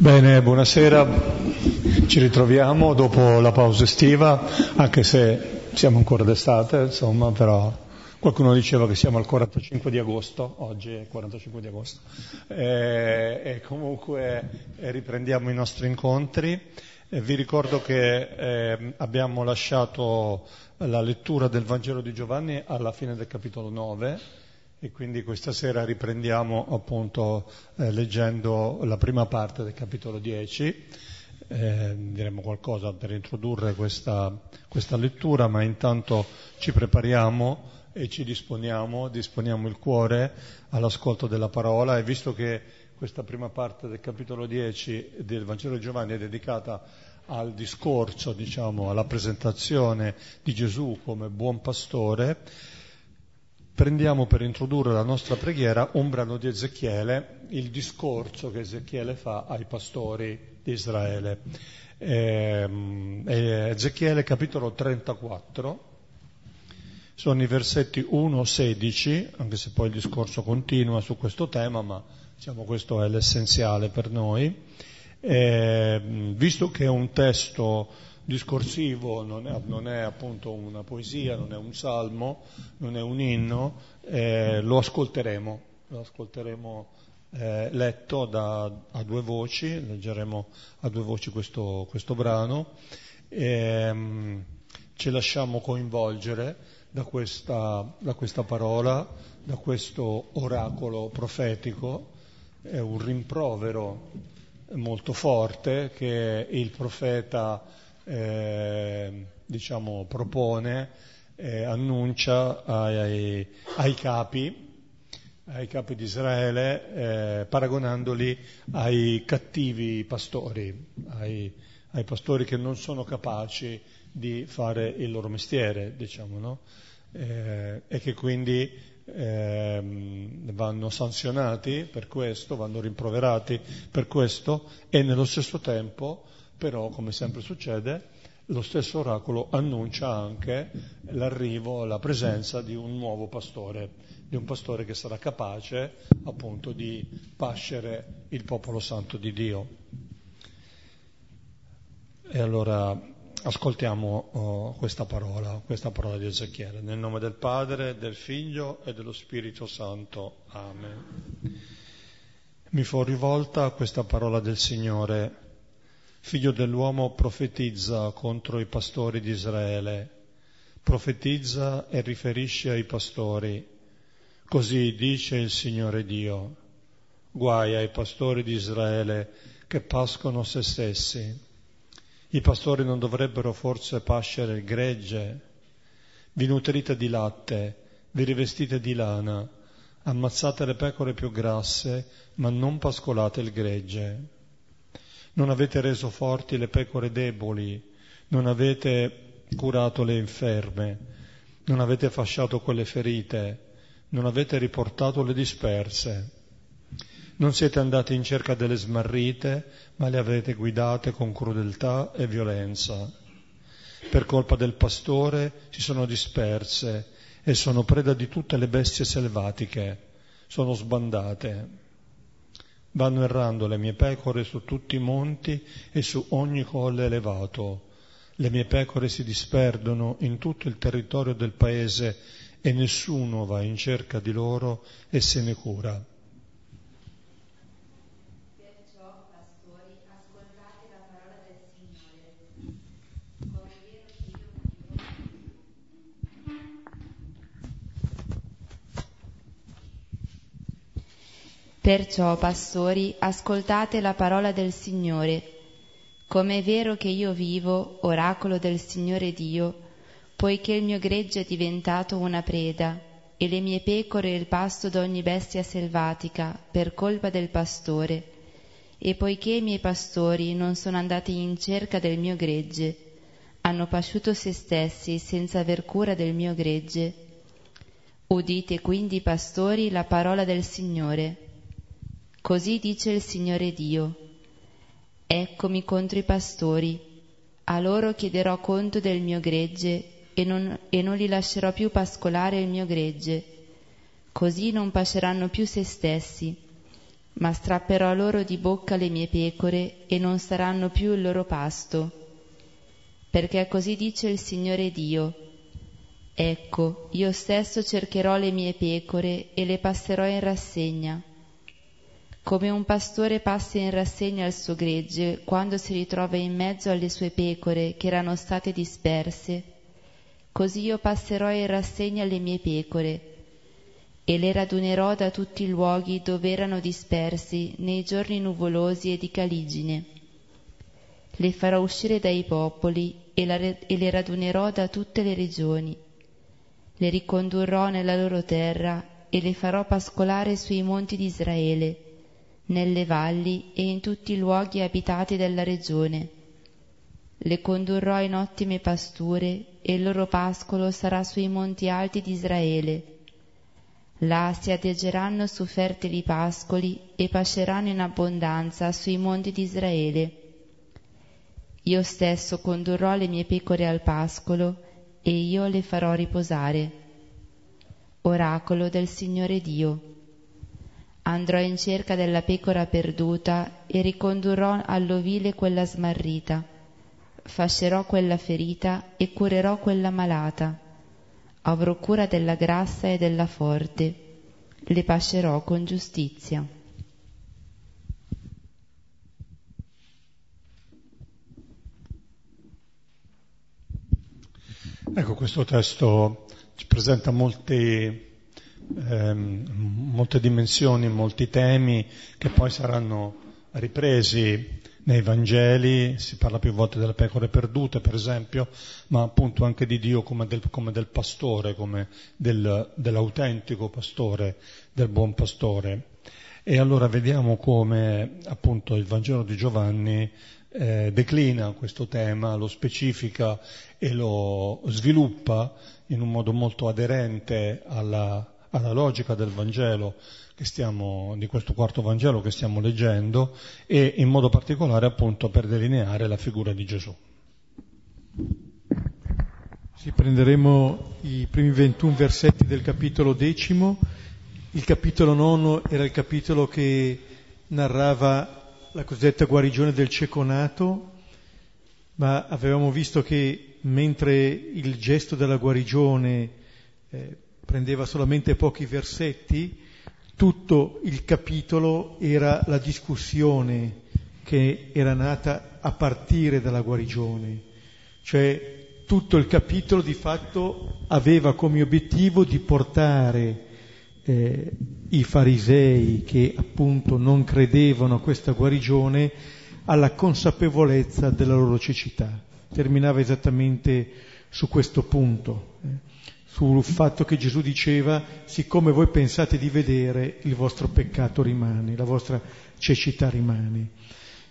Bene, buonasera, ci ritroviamo dopo la pausa estiva, anche se siamo ancora d'estate, insomma, però qualcuno diceva che siamo al 45 di agosto, oggi è il 45 di agosto, e, e comunque e riprendiamo i nostri incontri. E vi ricordo che eh, abbiamo lasciato la lettura del Vangelo di Giovanni alla fine del capitolo 9 e quindi questa sera riprendiamo appunto eh, leggendo la prima parte del capitolo 10. Eh, diremo qualcosa per introdurre questa, questa, lettura, ma intanto ci prepariamo e ci disponiamo, disponiamo il cuore all'ascolto della parola e visto che questa prima parte del capitolo 10 del Vangelo di Giovanni è dedicata al discorso, diciamo, alla presentazione di Gesù come buon pastore, prendiamo per introdurre la nostra preghiera un brano di Ezechiele, il discorso che Ezechiele fa ai pastori di Israele. Eh, Ezechiele capitolo 34, sono i versetti 1-16, anche se poi il discorso continua su questo tema, ma diciamo questo è l'essenziale per noi. Eh, visto che è un testo discorsivo, non è, non è, appunto una poesia, non è un salmo, non è un inno, eh, lo ascolteremo, lo ascolteremo eh, letto da, a due voci, leggeremo a due voci questo, questo brano, e, ehm, ci lasciamo coinvolgere da questa, da questa parola, da questo oracolo profetico, è un rimprovero molto forte che il profeta eh, diciamo, propone, eh, annuncia ai, ai, capi, ai capi di Israele, eh, paragonandoli ai cattivi pastori, ai, ai, pastori che non sono capaci di fare il loro mestiere, diciamo, no? Eh, e che quindi ehm, vanno sanzionati per questo, vanno rimproverati per questo e nello stesso tempo però, come sempre succede, lo stesso oracolo annuncia anche l'arrivo, la presenza di un nuovo pastore, di un pastore che sarà capace appunto di pascere il popolo santo di Dio. E allora ascoltiamo oh, questa parola, questa parola di Ezechiele, nel nome del Padre, del Figlio e dello Spirito Santo. Amen. Mi fu rivolta questa parola del Signore figlio dell'uomo, profetizza contro i pastori di Israele, profetizza e riferisce ai pastori. Così dice il Signore Dio. Guai ai pastori di Israele che pascono se stessi. I pastori non dovrebbero forse pascere il gregge? Vi nutrite di latte, vi rivestite di lana, ammazzate le pecore più grasse, ma non pascolate il gregge. Non avete reso forti le pecore deboli, non avete curato le inferme, non avete fasciato quelle ferite, non avete riportato le disperse. Non siete andati in cerca delle smarrite, ma le avete guidate con crudeltà e violenza. Per colpa del pastore si sono disperse e sono preda di tutte le bestie selvatiche, sono sbandate. Vanno errando le mie pecore su tutti i monti e su ogni colle elevato. Le mie pecore si disperdono in tutto il territorio del paese e nessuno va in cerca di loro e se ne cura. Perciò, pastori, ascoltate la parola del Signore. Come è vero che io vivo, oracolo del Signore Dio, poiché il mio gregge è diventato una preda, e le mie pecore il pasto d'ogni bestia selvatica, per colpa del pastore, e poiché i miei pastori non sono andati in cerca del mio gregge, hanno pasciuto se stessi senza aver cura del mio gregge. Udite quindi, pastori, la parola del Signore. Così dice il Signore Dio. Eccomi contro i pastori, a loro chiederò conto del mio gregge e non, e non li lascerò più pascolare il mio gregge. Così non pasceranno più se stessi, ma strapperò loro di bocca le mie pecore e non saranno più il loro pasto. Perché così dice il Signore Dio. Ecco, io stesso cercherò le mie pecore e le passerò in rassegna. Come un pastore passa in rassegna il suo gregge quando si ritrova in mezzo alle sue pecore che erano state disperse, così io passerò in rassegna le mie pecore e le radunerò da tutti i luoghi dove erano dispersi nei giorni nuvolosi e di caligine. Le farò uscire dai popoli e, la, e le radunerò da tutte le regioni. Le ricondurrò nella loro terra e le farò pascolare sui monti di Israele, nelle valli e in tutti i luoghi abitati della regione. Le condurrò in ottime pasture e il loro pascolo sarà sui monti alti di Israele Là si adegeranno su fertili pascoli e pasceranno in abbondanza sui monti di Israele. Io stesso condurrò le mie pecore al pascolo e io le farò riposare. Oracolo del Signore Dio. Andrò in cerca della pecora perduta e ricondurrò all'ovile quella smarrita. Fascerò quella ferita e curerò quella malata avrò cura della grassa e della forte, le pascerò con giustizia. Ecco, questo testo ci presenta molti, ehm, molte dimensioni, molti temi che poi saranno ripresi nei Vangeli si parla più volte delle pecore perdute, per esempio, ma appunto anche di Dio come del, come del pastore, come del, dell'autentico pastore, del buon pastore. E allora vediamo come appunto il Vangelo di Giovanni eh, declina questo tema, lo specifica e lo sviluppa in un modo molto aderente alla, alla logica del Vangelo stiamo, di questo quarto Vangelo che stiamo leggendo e in modo particolare appunto per delineare la figura di Gesù. Sì, prenderemo i primi 21 versetti del capitolo decimo. Il capitolo nono era il capitolo che narrava la cosiddetta guarigione del cieco nato, ma avevamo visto che mentre il gesto della guarigione eh, prendeva solamente pochi versetti, tutto il capitolo era la discussione che era nata a partire dalla guarigione, cioè tutto il capitolo di fatto aveva come obiettivo di portare eh, i farisei che appunto non credevano a questa guarigione alla consapevolezza della loro cecità. Terminava esattamente su questo punto. Sul fatto che Gesù diceva, siccome voi pensate di vedere, il vostro peccato rimane, la vostra cecità rimane.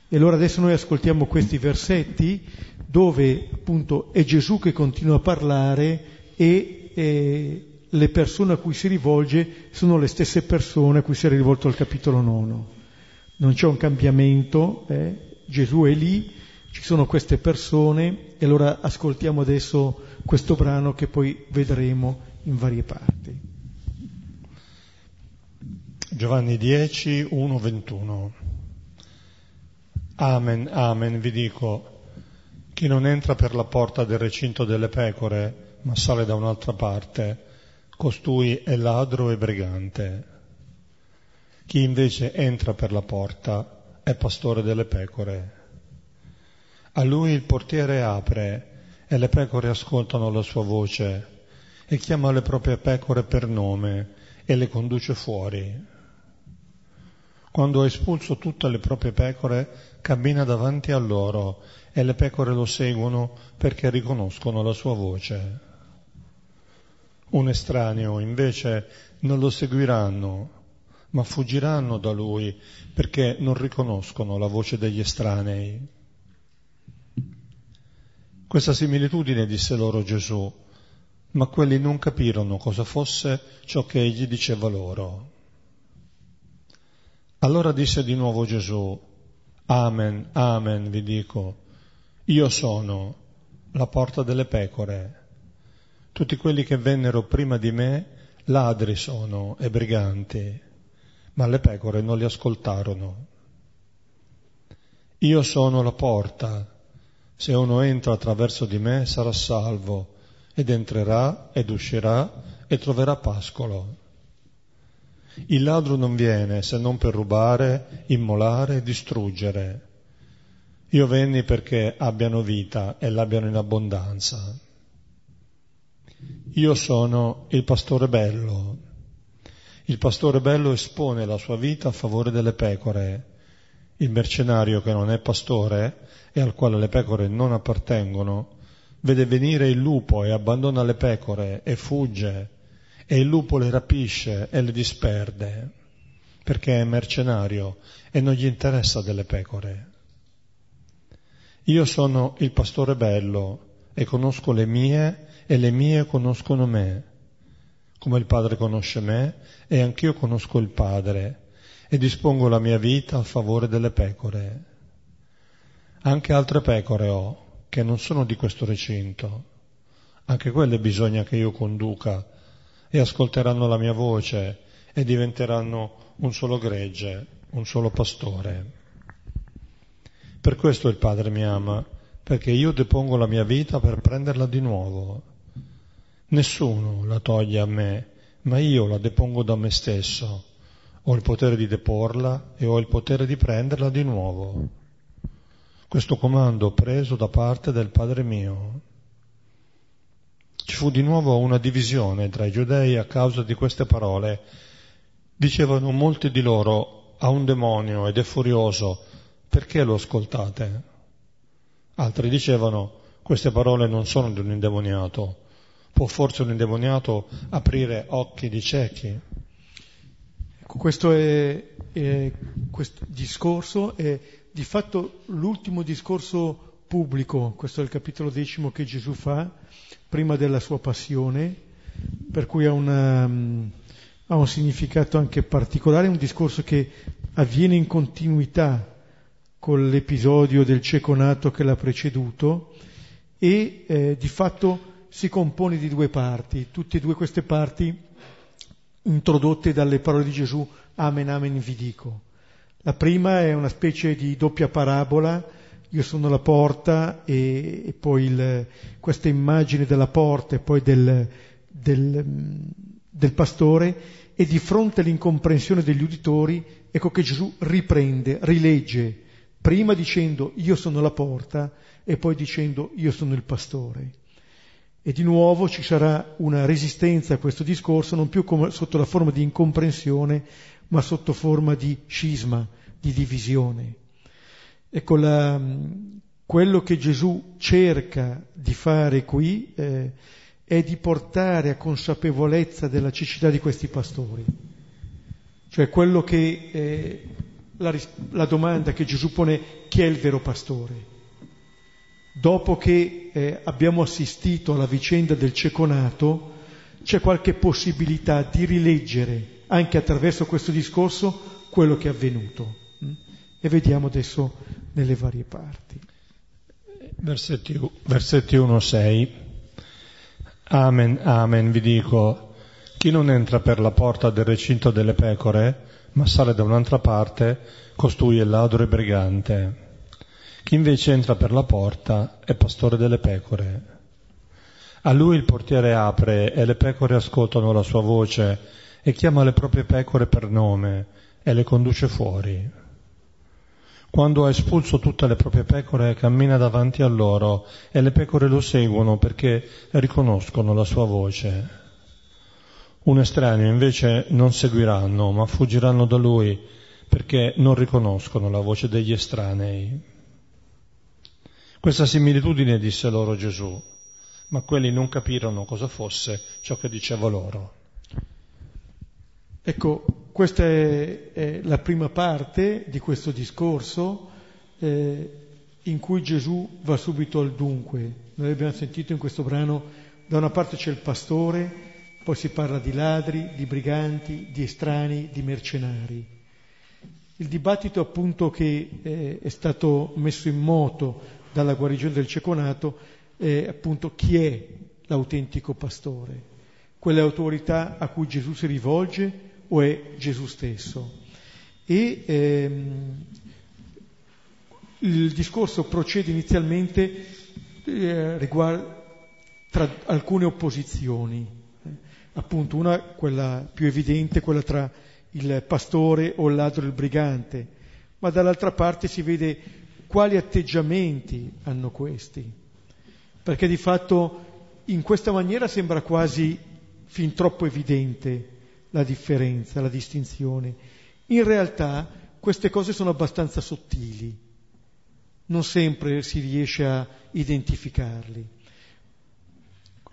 E allora adesso noi ascoltiamo questi versetti dove appunto è Gesù che continua a parlare e eh, le persone a cui si rivolge sono le stesse persone a cui si è rivolto al capitolo nono. Non c'è un cambiamento, eh? Gesù è lì, ci sono queste persone e allora ascoltiamo adesso questo brano che poi vedremo in varie parti. Giovanni 10, 1, 21. Amen, amen, vi dico, chi non entra per la porta del recinto delle pecore, ma sale da un'altra parte, costui è ladro e brigante. Chi invece entra per la porta è pastore delle pecore. A lui il portiere apre e le pecore ascoltano la sua voce e chiama le proprie pecore per nome e le conduce fuori. Quando ha espulso tutte le proprie pecore, cammina davanti a loro e le pecore lo seguono perché riconoscono la sua voce. Un estraneo invece non lo seguiranno, ma fuggiranno da lui perché non riconoscono la voce degli estranei. Questa similitudine disse loro Gesù, ma quelli non capirono cosa fosse ciò che egli diceva loro. Allora disse di nuovo Gesù, Amen, Amen, vi dico, io sono la porta delle pecore. Tutti quelli che vennero prima di me ladri sono e briganti, ma le pecore non li ascoltarono. Io sono la porta, se uno entra attraverso di me sarà salvo, ed entrerà ed uscirà e troverà pascolo. Il ladro non viene se non per rubare, immolare distruggere. Io venni perché abbiano vita e l'abbiano in abbondanza. Io sono il pastore bello. Il pastore bello espone la sua vita a favore delle pecore. Il mercenario che non è pastore e al quale le pecore non appartengono, vede venire il lupo e abbandona le pecore e fugge, e il lupo le rapisce e le disperde, perché è mercenario e non gli interessa delle pecore. Io sono il pastore bello e conosco le mie e le mie conoscono me, come il Padre conosce me e anch'io conosco il Padre e dispongo la mia vita a favore delle pecore. Anche altre pecore ho, che non sono di questo recinto. Anche quelle bisogna che io conduca e ascolteranno la mia voce e diventeranno un solo gregge, un solo pastore. Per questo il Padre mi ama, perché io depongo la mia vita per prenderla di nuovo. Nessuno la toglie a me, ma io la depongo da me stesso. Ho il potere di deporla e ho il potere di prenderla di nuovo. Questo comando preso da parte del Padre mio. Ci fu di nuovo una divisione tra i giudei a causa di queste parole. Dicevano molti di loro, ha un demonio ed è furioso, perché lo ascoltate? Altri dicevano, queste parole non sono di un indemoniato, può forse un indemoniato aprire occhi di ciechi? Ecco, questo, è, è, questo discorso è di fatto l'ultimo discorso pubblico, questo è il capitolo decimo che Gesù fa, prima della sua passione, per cui ha, una, ha un significato anche particolare, un discorso che avviene in continuità con l'episodio del cieco nato che l'ha preceduto e eh, di fatto si compone di due parti, tutte e due queste parti introdotte dalle parole di Gesù, Amen, Amen vi dico. La prima è una specie di doppia parabola, io sono la porta e, e poi il, questa immagine della porta e poi del, del, del pastore e di fronte all'incomprensione degli uditori ecco che Gesù riprende, rilegge prima dicendo io sono la porta e poi dicendo io sono il pastore. E di nuovo ci sarà una resistenza a questo discorso, non più come, sotto la forma di incomprensione, ma sotto forma di scisma, di divisione. Ecco, la, quello che Gesù cerca di fare qui eh, è di portare a consapevolezza della cecità di questi pastori. Cioè quello che eh, la, la domanda che Gesù pone chi è il vero pastore. Dopo che eh, abbiamo assistito alla vicenda del ceconato, c'è qualche possibilità di rileggere anche attraverso questo discorso quello che è avvenuto. Mm? E vediamo adesso nelle varie parti. Versetti, versetti 1-6. Amen, amen, vi dico, chi non entra per la porta del recinto delle pecore, ma sale da un'altra parte, costui è ladro e brigante. Chi invece entra per la porta è pastore delle pecore. A lui il portiere apre e le pecore ascoltano la sua voce e chiama le proprie pecore per nome e le conduce fuori. Quando ha espulso tutte le proprie pecore cammina davanti a loro e le pecore lo seguono perché riconoscono la sua voce. Un estraneo invece non seguiranno, ma fuggiranno da lui perché non riconoscono la voce degli estranei. Questa similitudine disse loro Gesù, ma quelli non capirono cosa fosse ciò che diceva loro. Ecco, questa è, è la prima parte di questo discorso eh, in cui Gesù va subito al dunque. Noi abbiamo sentito in questo brano, da una parte c'è il pastore, poi si parla di ladri, di briganti, di estranei, di mercenari. Il dibattito appunto che eh, è stato messo in moto dalla guarigione del ceconato è appunto chi è l'autentico pastore, quelle autorità a cui Gesù si rivolge o è Gesù stesso. e ehm, il discorso procede inizialmente eh, riguardo tra alcune opposizioni, eh, appunto una, quella più evidente, quella tra il pastore o il ladro e il brigante, ma dall'altra parte si vede quali atteggiamenti hanno questi, perché di fatto in questa maniera sembra quasi fin troppo evidente la differenza, la distinzione. In realtà queste cose sono abbastanza sottili, non sempre si riesce a identificarli.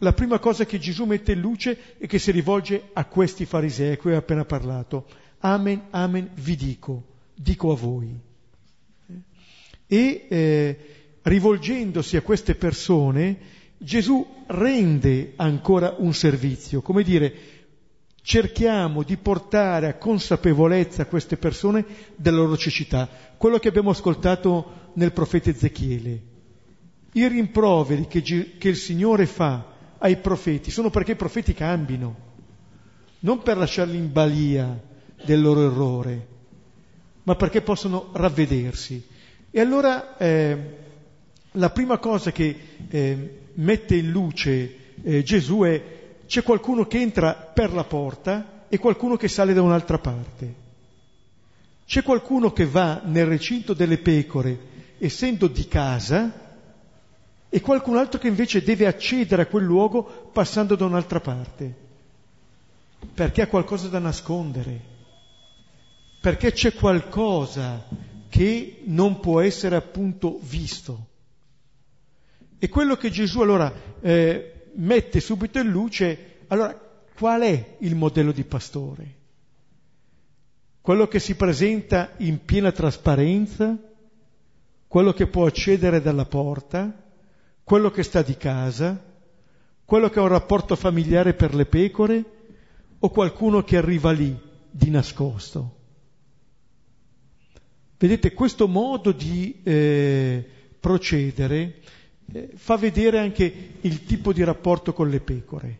La prima cosa che Gesù mette in luce è che si rivolge a questi farisei a cui ho appena parlato. Amen, amen, vi dico, dico a voi. E eh, rivolgendosi a queste persone, Gesù rende ancora un servizio, come dire, cerchiamo di portare a consapevolezza queste persone della loro cecità, quello che abbiamo ascoltato nel profeta Ezechiele. I rimproveri che, che il Signore fa ai profeti sono perché i profeti cambino, non per lasciarli in balia del loro errore, ma perché possono ravvedersi. E allora eh, la prima cosa che eh, mette in luce eh, Gesù è c'è qualcuno che entra per la porta e qualcuno che sale da un'altra parte. C'è qualcuno che va nel recinto delle pecore essendo di casa e qualcun altro che invece deve accedere a quel luogo passando da un'altra parte, perché ha qualcosa da nascondere, perché c'è qualcosa che non può essere appunto visto. E quello che Gesù allora eh, mette subito in luce, allora qual è il modello di pastore? Quello che si presenta in piena trasparenza, quello che può accedere dalla porta, quello che sta di casa, quello che ha un rapporto familiare per le pecore o qualcuno che arriva lì di nascosto. Vedete, questo modo di eh, procedere eh, fa vedere anche il tipo di rapporto con le pecore.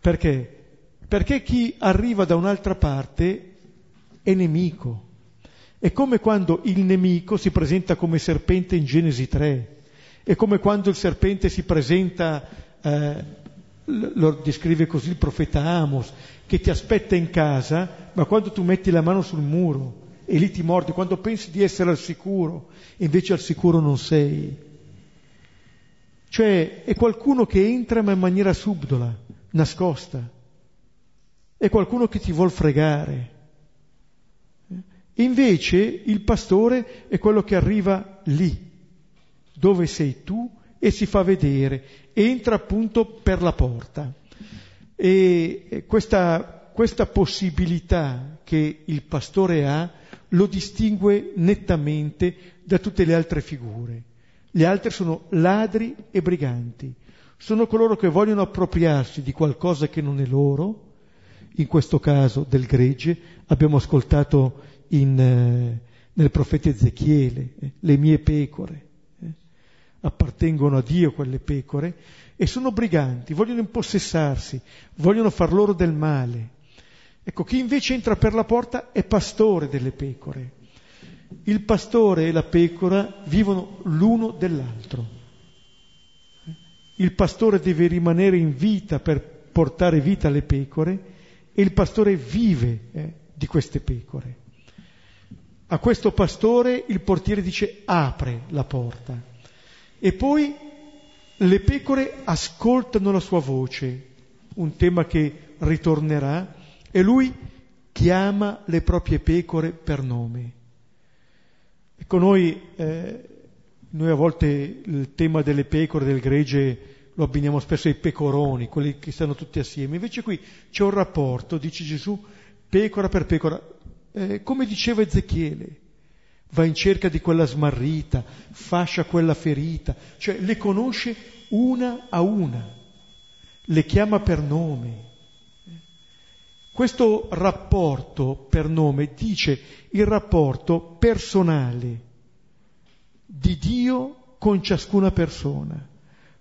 Perché? Perché chi arriva da un'altra parte è nemico. È come quando il nemico si presenta come serpente in Genesi 3, è come quando il serpente si presenta, eh, lo descrive così il profeta Amos, che ti aspetta in casa, ma quando tu metti la mano sul muro e lì ti morde, quando pensi di essere al sicuro, invece al sicuro non sei. Cioè è qualcuno che entra ma in maniera subdola, nascosta. È qualcuno che ti vuol fregare. Invece il pastore è quello che arriva lì, dove sei tu, e si fa vedere, entra appunto per la porta. E questa, questa possibilità che il pastore ha lo distingue nettamente da tutte le altre figure. Le altre sono ladri e briganti, sono coloro che vogliono appropriarsi di qualcosa che non è loro, in questo caso del gregge, abbiamo ascoltato in, eh, nel profeta Ezechiele, eh, le mie pecore, eh, appartengono a Dio quelle pecore, e sono briganti, vogliono impossessarsi, vogliono far loro del male. Ecco, chi invece entra per la porta è pastore delle pecore. Il pastore e la pecora vivono l'uno dell'altro. Il pastore deve rimanere in vita per portare vita alle pecore e il pastore vive eh, di queste pecore. A questo pastore il portiere dice apre la porta e poi le pecore ascoltano la sua voce, un tema che ritornerà, e lui chiama le proprie pecore per nome. Ecco, noi, eh, noi a volte il tema delle pecore, del gregge, lo abbiniamo spesso ai pecoroni, quelli che stanno tutti assieme. Invece qui c'è un rapporto, dice Gesù, pecora per pecora, eh, come diceva Ezechiele, va in cerca di quella smarrita, fascia quella ferita, cioè le conosce una a una, le chiama per nome. Questo rapporto per nome dice il rapporto personale di Dio con ciascuna persona,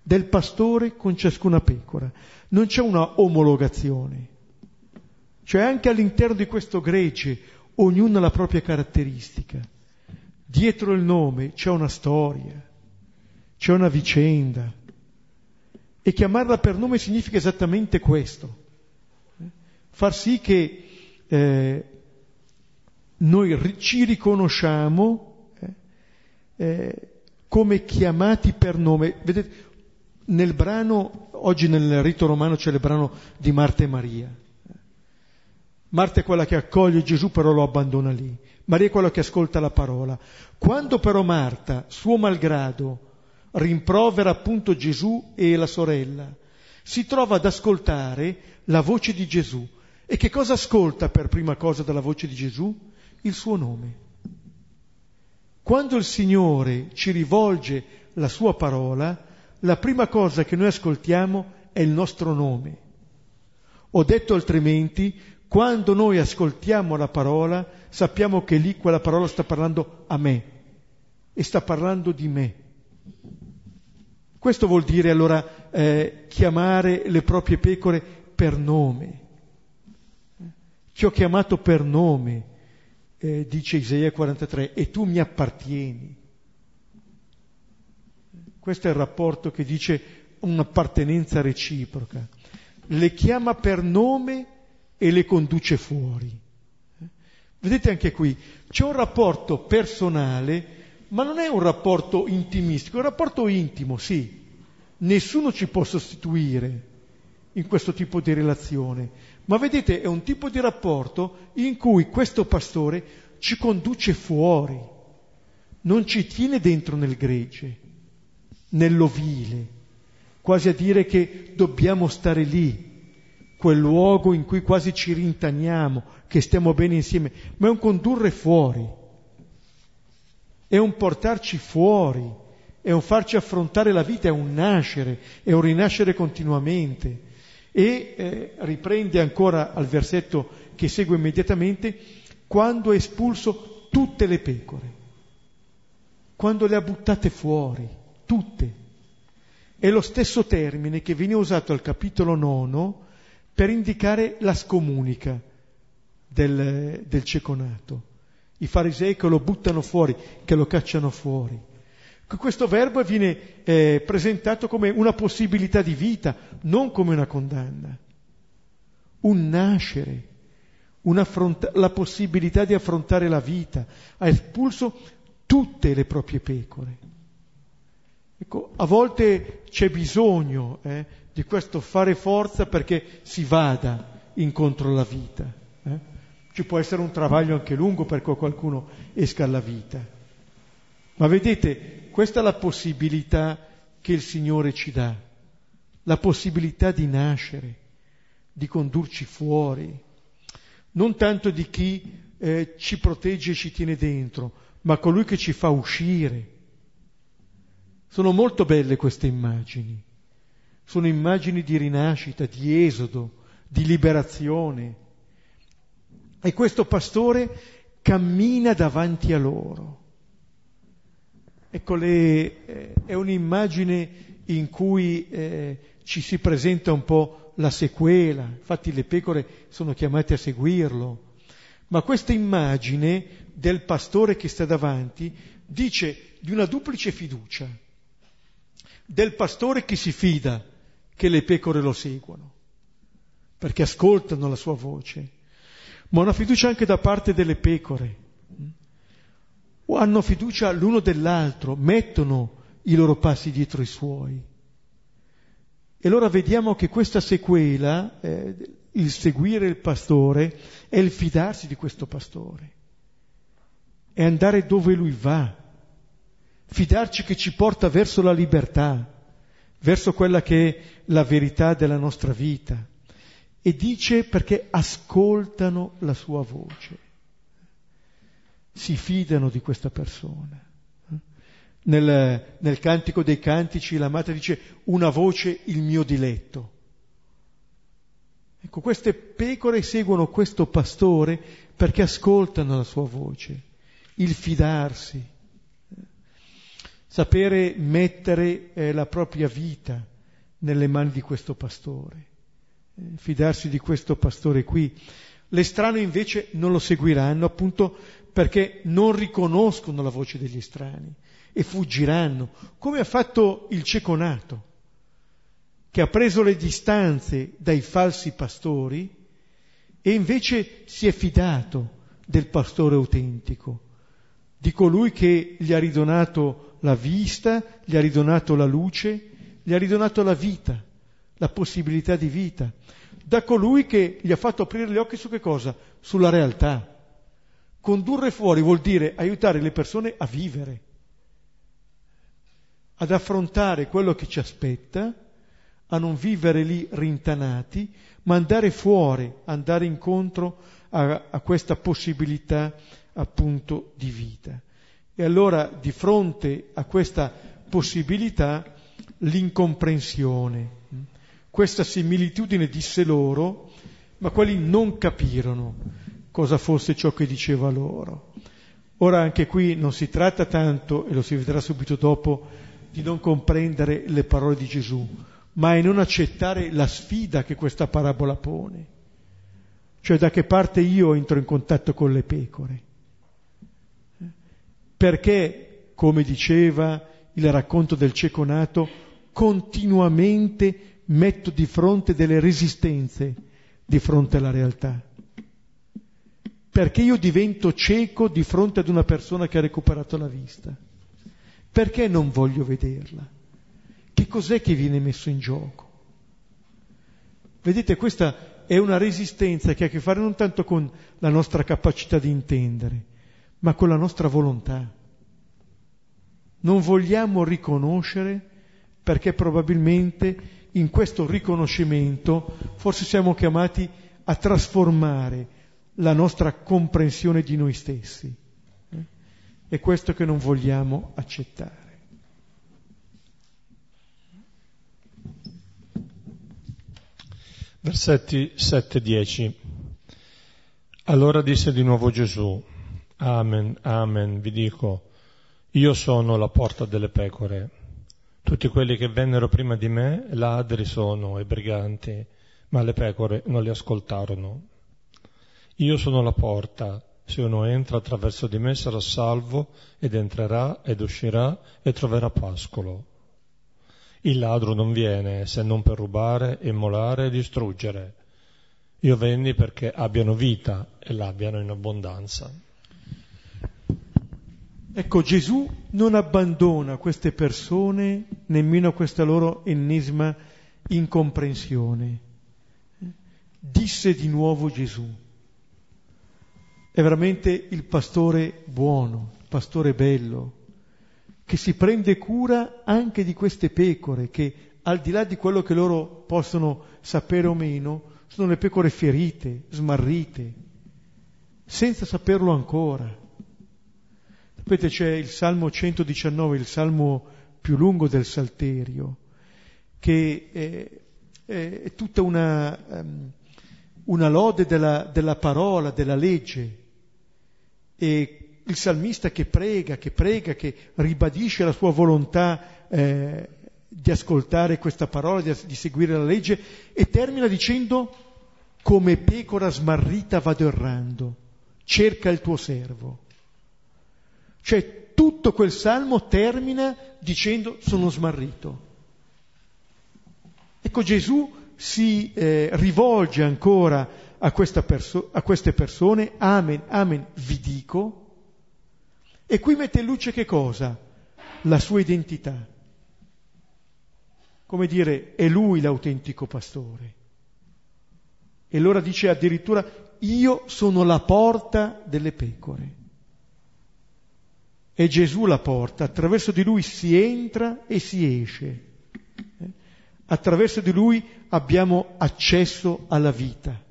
del pastore con ciascuna pecora. Non c'è una omologazione Cioè anche all'interno di questo gregge ognuno ha la propria caratteristica. Dietro il nome c'è una storia, c'è una vicenda. E chiamarla per nome significa esattamente questo. Far sì che eh, noi ci riconosciamo eh, eh, come chiamati per nome. Vedete, nel brano, oggi nel rito romano c'è il brano di Marta e Maria. Marta è quella che accoglie Gesù però lo abbandona lì. Maria è quella che ascolta la parola. Quando però Marta, suo malgrado, rimprovera appunto Gesù e la sorella, si trova ad ascoltare la voce di Gesù. E che cosa ascolta per prima cosa dalla voce di Gesù? Il suo nome. Quando il Signore ci rivolge la sua parola, la prima cosa che noi ascoltiamo è il nostro nome. Ho detto altrimenti, quando noi ascoltiamo la parola, sappiamo che lì quella parola sta parlando a me e sta parlando di me. Questo vuol dire allora eh, chiamare le proprie pecore per nome. Ti ho chiamato per nome, eh, dice Isaia 43, e tu mi appartieni. Questo è il rapporto che dice un'appartenenza reciproca. Le chiama per nome e le conduce fuori. Vedete anche qui, c'è un rapporto personale, ma non è un rapporto intimistico, è un rapporto intimo, sì. Nessuno ci può sostituire in questo tipo di relazione, ma vedete è un tipo di rapporto in cui questo pastore ci conduce fuori, non ci tiene dentro nel gregge, nell'ovile, quasi a dire che dobbiamo stare lì, quel luogo in cui quasi ci rintaniamo, che stiamo bene insieme, ma è un condurre fuori, è un portarci fuori, è un farci affrontare la vita, è un nascere, è un rinascere continuamente. E eh, riprende ancora al versetto che segue immediatamente, quando ha espulso tutte le pecore, quando le ha buttate fuori, tutte. È lo stesso termine che viene usato al capitolo nono per indicare la scomunica del, del ceconato. I farisei che lo buttano fuori, che lo cacciano fuori. Questo verbo viene eh, presentato come una possibilità di vita, non come una condanna. Un nascere, un la possibilità di affrontare la vita. Ha espulso tutte le proprie pecore. Ecco, a volte c'è bisogno eh, di questo fare forza perché si vada incontro alla vita. Eh? Ci può essere un travaglio anche lungo perché qualcuno esca alla vita. Ma vedete, questa è la possibilità che il Signore ci dà, la possibilità di nascere, di condurci fuori, non tanto di chi eh, ci protegge e ci tiene dentro, ma colui che ci fa uscire. Sono molto belle queste immagini sono immagini di rinascita, di esodo, di liberazione. E questo pastore cammina davanti a loro. Ecco, le, eh, è un'immagine in cui eh, ci si presenta un po' la sequela, infatti le pecore sono chiamate a seguirlo, ma questa immagine del pastore che sta davanti dice di una duplice fiducia, del pastore che si fida che le pecore lo seguono, perché ascoltano la sua voce, ma una fiducia anche da parte delle pecore. O hanno fiducia l'uno dell'altro, mettono i loro passi dietro i suoi. E allora vediamo che questa sequela, eh, il seguire il pastore, è il fidarsi di questo pastore, è andare dove lui va, fidarci che ci porta verso la libertà verso quella che è la verità della nostra vita. E dice perché ascoltano la sua voce, si fidano di questa persona. Nel, nel cantico dei cantici la madre dice una voce il mio diletto. Ecco, queste pecore seguono questo pastore perché ascoltano la sua voce, il fidarsi sapere mettere eh, la propria vita nelle mani di questo pastore, eh, fidarsi di questo pastore qui. L'estraneo invece non lo seguiranno appunto perché non riconoscono la voce degli estranei e fuggiranno, come ha fatto il cieco che ha preso le distanze dai falsi pastori e invece si è fidato del pastore autentico, di colui che gli ha ridonato la vista, gli ha ridonato la luce, gli ha ridonato la vita, la possibilità di vita, da colui che gli ha fatto aprire gli occhi su che cosa? Sulla realtà. Condurre fuori vuol dire aiutare le persone a vivere, ad affrontare quello che ci aspetta, a non vivere lì rintanati, ma andare fuori, andare incontro a, a questa possibilità appunto di vita. E allora di fronte a questa possibilità l'incomprensione, questa similitudine disse loro, ma quelli non capirono cosa fosse ciò che diceva loro. Ora anche qui non si tratta tanto, e lo si vedrà subito dopo, di non comprendere le parole di Gesù, ma è non accettare la sfida che questa parabola pone. Cioè da che parte io entro in contatto con le pecore. Perché, come diceva il racconto del cieco nato, continuamente metto di fronte delle resistenze di fronte alla realtà. Perché io divento cieco di fronte ad una persona che ha recuperato la vista? Perché non voglio vederla? Che cos'è che viene messo in gioco? Vedete, questa è una resistenza che ha a che fare non tanto con la nostra capacità di intendere, ma con la nostra volontà. Non vogliamo riconoscere perché probabilmente in questo riconoscimento forse siamo chiamati a trasformare la nostra comprensione di noi stessi. È questo che non vogliamo accettare. Versetti 7-10. Allora disse di nuovo Gesù, Amen, Amen, vi dico, io sono la porta delle pecore. Tutti quelli che vennero prima di me ladri sono e briganti, ma le pecore non li ascoltarono. Io sono la porta, se uno entra attraverso di me sarà salvo ed entrerà ed uscirà e troverà pascolo. Il ladro non viene se non per rubare, immolare e distruggere. Io venni perché abbiano vita e l'abbiano in abbondanza. Ecco, Gesù non abbandona queste persone nemmeno questa loro ennesima incomprensione. Disse di nuovo Gesù. È veramente il pastore buono, il pastore bello, che si prende cura anche di queste pecore che al di là di quello che loro possono sapere o meno, sono le pecore ferite, smarrite, senza saperlo ancora. Sapete c'è il Salmo 119, il Salmo più lungo del Salterio, che è, è, tutta una, um, una lode della, della parola, della legge, e il salmista che prega, che prega, che ribadisce la sua volontà eh, di ascoltare questa parola, di, di seguire la legge, e termina dicendo come pecora smarrita vado errando, cerca il tuo servo. Cioè tutto quel salmo termina dicendo sono smarrito. Ecco Gesù si eh, rivolge ancora a, perso- a queste persone, amen, amen, vi dico, e qui mette in luce che cosa? La sua identità. Come dire, è lui l'autentico pastore. E allora dice addirittura, io sono la porta delle pecore. È Gesù la porta, attraverso di lui si entra e si esce. Eh? Attraverso di lui abbiamo accesso alla vita.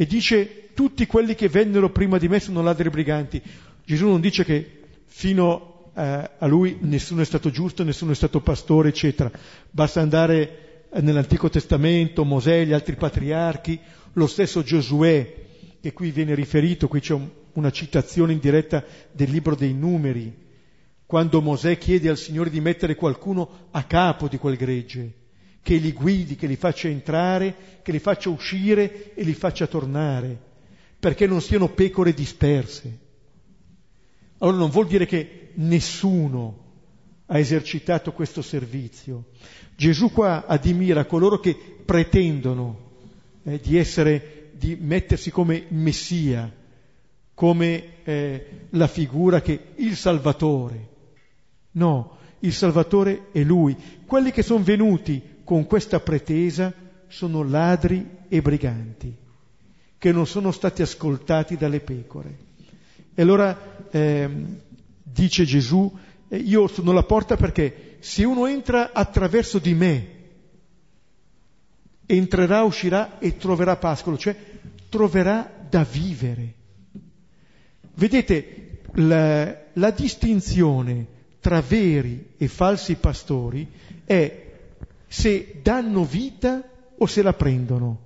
E dice, tutti quelli che vennero prima di me sono ladri briganti. Gesù non dice che fino eh, a lui nessuno è stato giusto, nessuno è stato pastore, eccetera. Basta andare nell'Antico Testamento, Mosè, gli altri patriarchi, lo stesso Giosuè, che qui viene riferito, qui c'è un, una citazione in diretta del libro dei numeri, quando Mosè chiede al Signore di mettere qualcuno a capo di quel gregge, che li guidi, che li faccia entrare, che li faccia uscire e li faccia tornare, perché non siano pecore disperse. Allora non vuol dire che nessuno ha esercitato questo servizio. Gesù qua addimira coloro che pretendono eh, di essere, di mettersi come Messia, come eh, la figura che il Salvatore. No, il Salvatore è Lui. Quelli che sono venuti con questa pretesa sono ladri e briganti, che non sono stati ascoltati dalle pecore. E allora eh, dice Gesù, io sono la porta perché se uno entra attraverso di me, entrerà, uscirà e troverà pascolo, cioè troverà da vivere. Vedete, la, la distinzione tra veri e falsi pastori è se danno vita o se la prendono,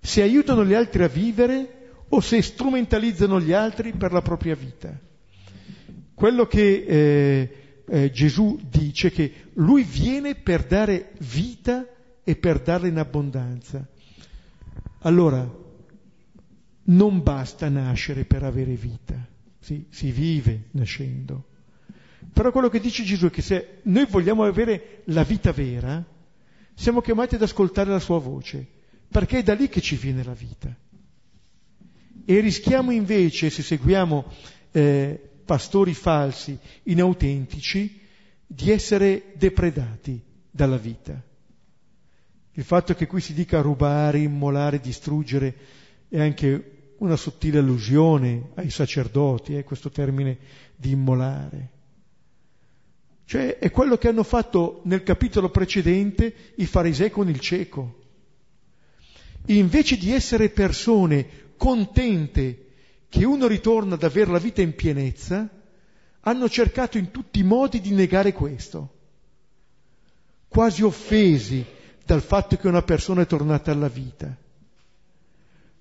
se aiutano gli altri a vivere o se strumentalizzano gli altri per la propria vita. Quello che eh, eh, Gesù dice che lui viene per dare vita e per darla in abbondanza. Allora, non basta nascere per avere vita, sì, si vive nascendo. Però quello che dice Gesù è che se noi vogliamo avere la vita vera, siamo chiamati ad ascoltare la sua voce, perché è da lì che ci viene la vita. E rischiamo invece, se seguiamo eh, pastori falsi, inautentici, di essere depredati dalla vita. Il fatto che qui si dica rubare, immolare, distruggere è anche una sottile allusione ai sacerdoti, eh, questo termine di immolare. Cioè è quello che hanno fatto nel capitolo precedente i farisei con il cieco. Invece di essere persone contente che uno ritorna ad avere la vita in pienezza, hanno cercato in tutti i modi di negare questo, quasi offesi dal fatto che una persona è tornata alla vita,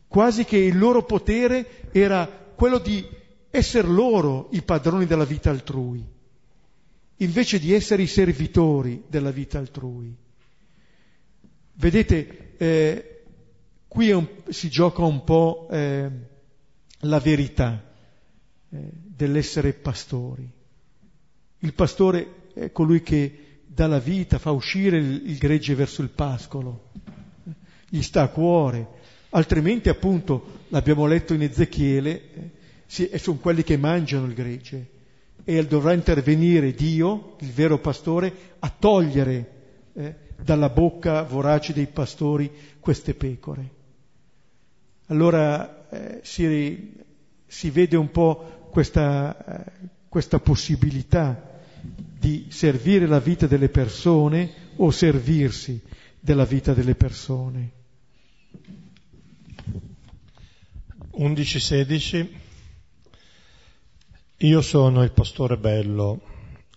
quasi che il loro potere era quello di essere loro i padroni della vita altrui, invece di essere i servitori della vita altrui. Vedete, eh, qui un, si gioca un po'... Eh, la verità eh, dell'essere pastori. Il pastore è colui che dà la vita, fa uscire il, il gregge verso il pascolo, gli sta a cuore, altrimenti appunto, l'abbiamo letto in Ezechiele, eh, sì, sono quelli che mangiano il gregge e dovrà intervenire Dio, il vero pastore, a togliere eh, dalla bocca vorace dei pastori queste pecore. Allora eh, si, si, vede un po' questa, eh, questa possibilità di servire la vita delle persone o servirsi della vita delle persone. 11-16 Io sono il pastore bello.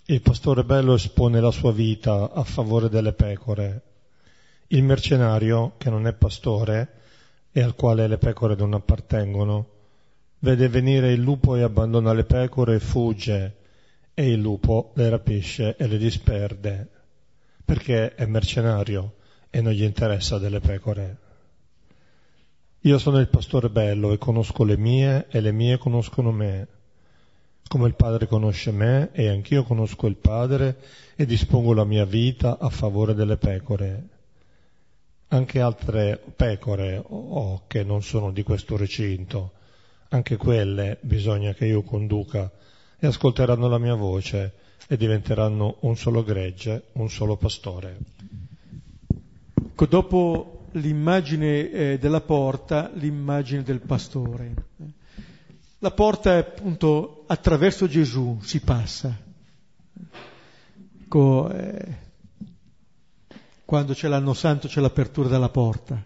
Il pastore bello espone la sua vita a favore delle pecore. Il mercenario, che non è pastore, e al quale le pecore non appartengono, vede venire il lupo e abbandona le pecore e fugge, e il lupo le rapisce e le disperde, perché è mercenario e non gli interessa delle pecore. Io sono il pastore bello e conosco le mie e le mie conoscono me, come il Padre conosce me e anch'io conosco il Padre e dispongo la mia vita a favore delle pecore anche altre pecore ho che non sono di questo recinto, anche quelle bisogna che io conduca e ascolteranno la mia voce e diventeranno un solo gregge, un solo pastore. Ecco, dopo l'immagine eh, della porta, l'immagine del pastore. La porta è appunto attraverso Gesù si passa. Ecco, eh, quando c'è l'anno santo c'è l'apertura della porta.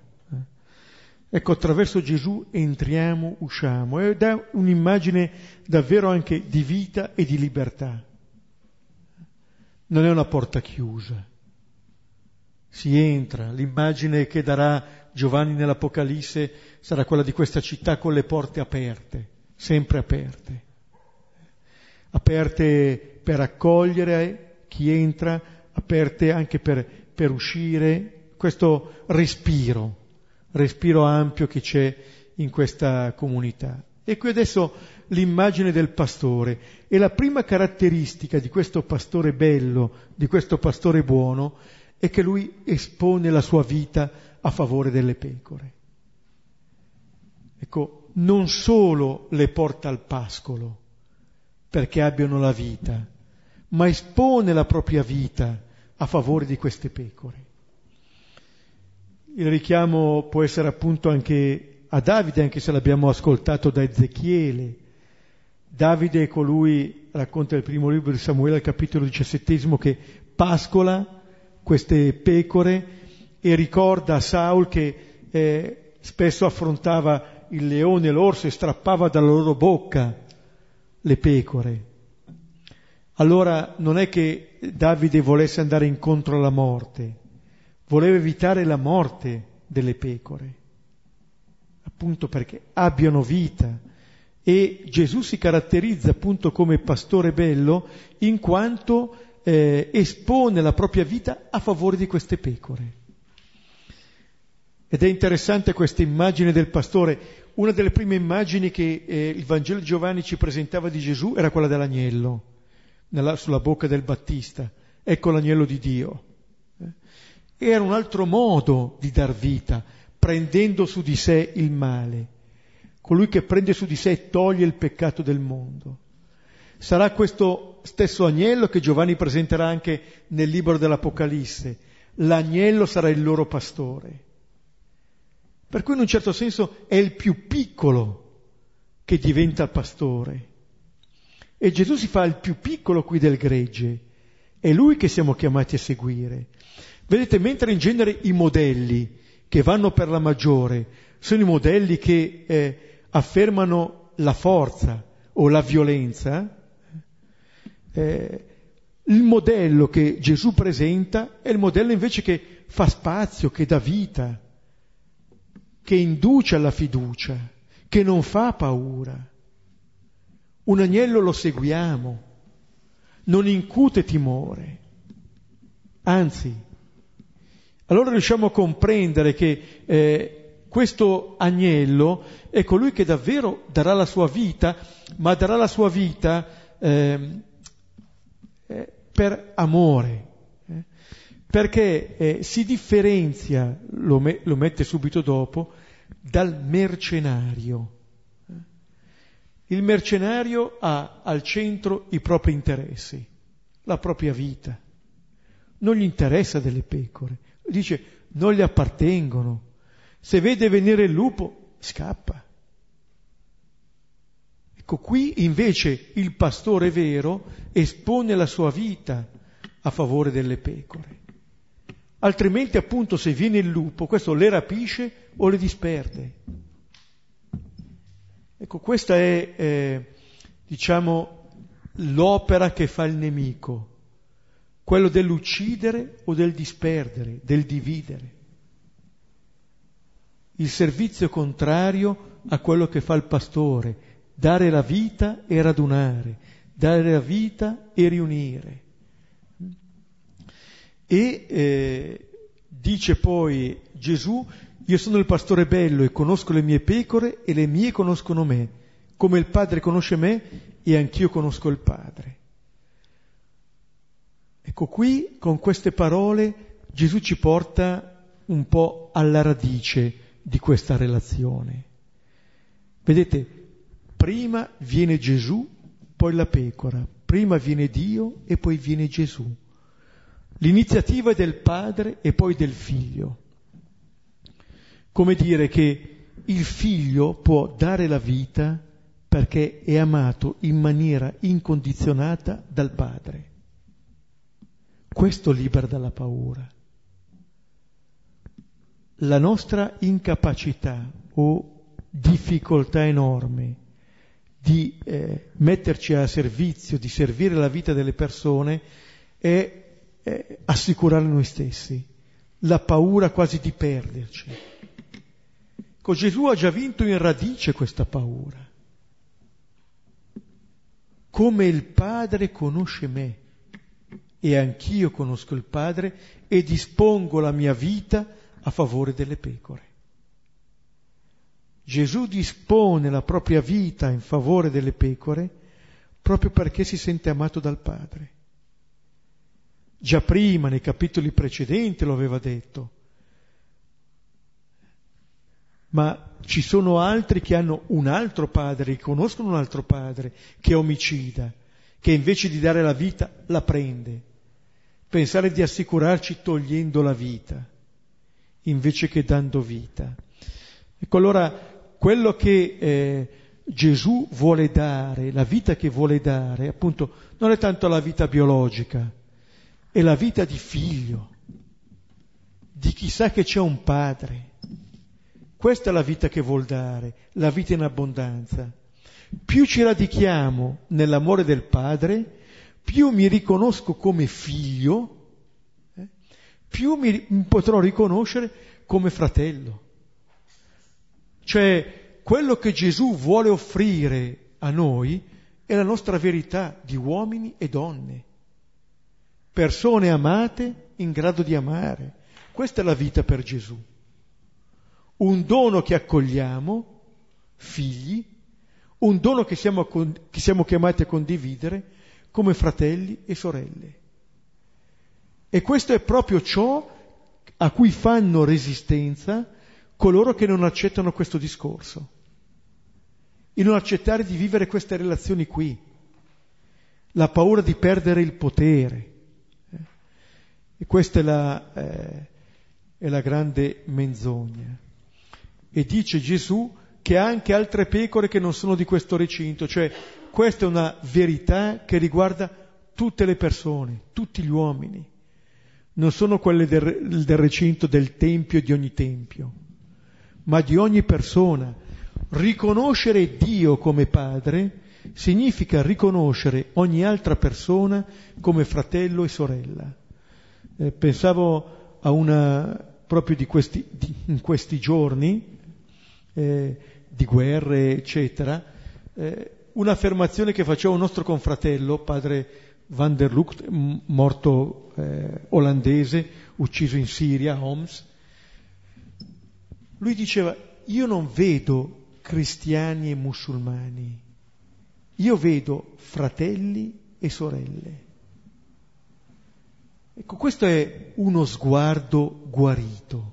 Ecco, attraverso Gesù entriamo, usciamo ed è un'immagine davvero anche di vita e di libertà. Non è una porta chiusa. Si entra, l'immagine che darà Giovanni nell'Apocalisse sarà quella di questa città con le porte aperte, sempre aperte. Aperte per accogliere chi entra, aperte anche per per uscire, questo respiro, respiro ampio che c'è in questa comunità. E qui adesso l'immagine del pastore. E la prima caratteristica di questo pastore bello, di questo pastore buono, è che lui espone la sua vita a favore delle pecore. Ecco, non solo le porta al pascolo perché abbiano la vita, ma espone la propria vita a favore di queste pecore. Il richiamo può essere appunto anche a Davide, anche se l'abbiamo ascoltato da Ezechiele. Davide è colui, racconta il primo libro di Samuele, al capitolo diciassettesimo, che pascola queste pecore e ricorda a Saul che eh, spesso affrontava il leone e l'orso e strappava dalla loro bocca le pecore. Allora non è che Davide volesse andare incontro alla morte, voleva evitare la morte delle pecore, appunto perché abbiano vita. E Gesù si caratterizza appunto come pastore bello in quanto eh, espone la propria vita a favore di queste pecore. Ed è interessante questa immagine del pastore. Una delle prime immagini che eh, il Vangelo di Giovanni ci presentava di Gesù era quella dell'agnello, nella, sulla bocca del Battista. Ecco l'agnello di Dio. Eh? Era un altro modo di dar vita, prendendo su di sé il male. Colui che prende su di sé toglie il peccato del mondo. Sarà questo stesso agnello che Giovanni presenterà anche nel libro dell'Apocalisse. L'agnello sarà il loro pastore. Per cui in un certo senso è il più piccolo che diventa pastore. E Gesù si fa il più piccolo qui del gregge. È lui che siamo chiamati a seguire. Vedete, mentre in genere i modelli che vanno per la maggiore sono i modelli che eh, affermano la forza o la violenza, eh, il modello che Gesù presenta è il modello invece che fa spazio, che dà vita, che induce alla fiducia, che non fa paura. Un agnello lo seguiamo, non incute timore, anzi, allora riusciamo a comprendere che eh, questo agnello è colui che davvero darà la sua vita, ma darà la sua vita eh, eh, per amore? Perché eh, si differenzia, lo, me- lo, mette subito dopo, dal mercenario. Il mercenario ha al centro i propri interessi, la propria vita. Non gli interessa delle pecore. Dice, non gli appartengono. Se vede venire il lupo, scappa. Ecco, qui invece il pastore vero espone la sua vita a favore delle pecore. Altrimenti, appunto, se viene il lupo, questo le rapisce o le disperde. Ecco, questa è, eh, diciamo, l'opera che fa il nemico, quello dell'uccidere o del disperdere, del dividere. Il servizio contrario a quello che fa il pastore, dare la vita e radunare, dare la vita e riunire. E eh, dice poi Gesù, io sono il pastore bello e conosco le mie pecore e le mie conoscono me, come il Padre conosce me e anch'io conosco il Padre. Ecco qui, con queste parole, Gesù ci porta un po' alla radice di questa relazione. Vedete, Prima viene Gesù, poi la pecora, prima viene Dio e poi viene Gesù. L'iniziativa è del padre e poi del figlio. Come dire che il figlio può dare la vita perché è amato in maniera incondizionata dal padre. Questo libera dalla paura. La nostra incapacità o difficoltà enorme di eh, metterci a servizio, di servire la vita delle persone è, è assicurare noi stessi, la paura quasi di perderci. Ecco, Gesù ha già vinto in radice questa paura. Come il Padre conosce me e anch'io conosco il Padre e dispongo la mia vita a favore delle pecore. Gesù dispone la propria vita in favore delle pecore proprio perché si sente amato dal Padre. Già prima, nei capitoli precedenti, lo aveva detto. Ma ci sono altri che hanno un altro padre, riconoscono un altro padre, che è omicida, che invece di dare la vita la prende. Pensare di assicurarci togliendo la vita, invece che dando vita. Ecco allora quello che eh, Gesù vuole dare, la vita che vuole dare, appunto, non è tanto la vita biologica, è la vita di figlio, di chi sa che c'è un padre. Questa è la vita che vuol dare, la vita in abbondanza. Più ci radichiamo nell'amore del Padre, più mi riconosco come figlio, eh, più mi potrò riconoscere come fratello. Cioè, quello che Gesù vuole offrire a noi è la nostra verità di uomini e donne, persone amate in grado di amare. Questa è la vita per Gesù. Un dono che accogliamo, figli, un dono che siamo, che siamo chiamati a condividere come fratelli e sorelle. E questo è proprio ciò a cui fanno resistenza coloro che non accettano questo discorso. Il non accettare di vivere queste relazioni qui, la paura di perdere il potere. E questa è la, eh, è la grande menzogna. E dice Gesù che ha anche altre pecore che non sono di questo recinto, cioè questa è una verità che riguarda tutte le persone, tutti gli uomini, non sono quelle del, del recinto del tempio e di ogni tempio, ma di ogni persona. Riconoscere Dio come Padre significa riconoscere ogni altra persona come fratello e sorella. Eh, pensavo a una proprio di questi, di, in questi giorni, eh, di guerre, eccetera, eh, un'affermazione che faceva un nostro confratello, padre Van der Lucht, morto eh, olandese, ucciso in Siria, Homs. Lui diceva, io non vedo cristiani e musulmani, io vedo fratelli e sorelle. Ecco, questo è uno sguardo guarito,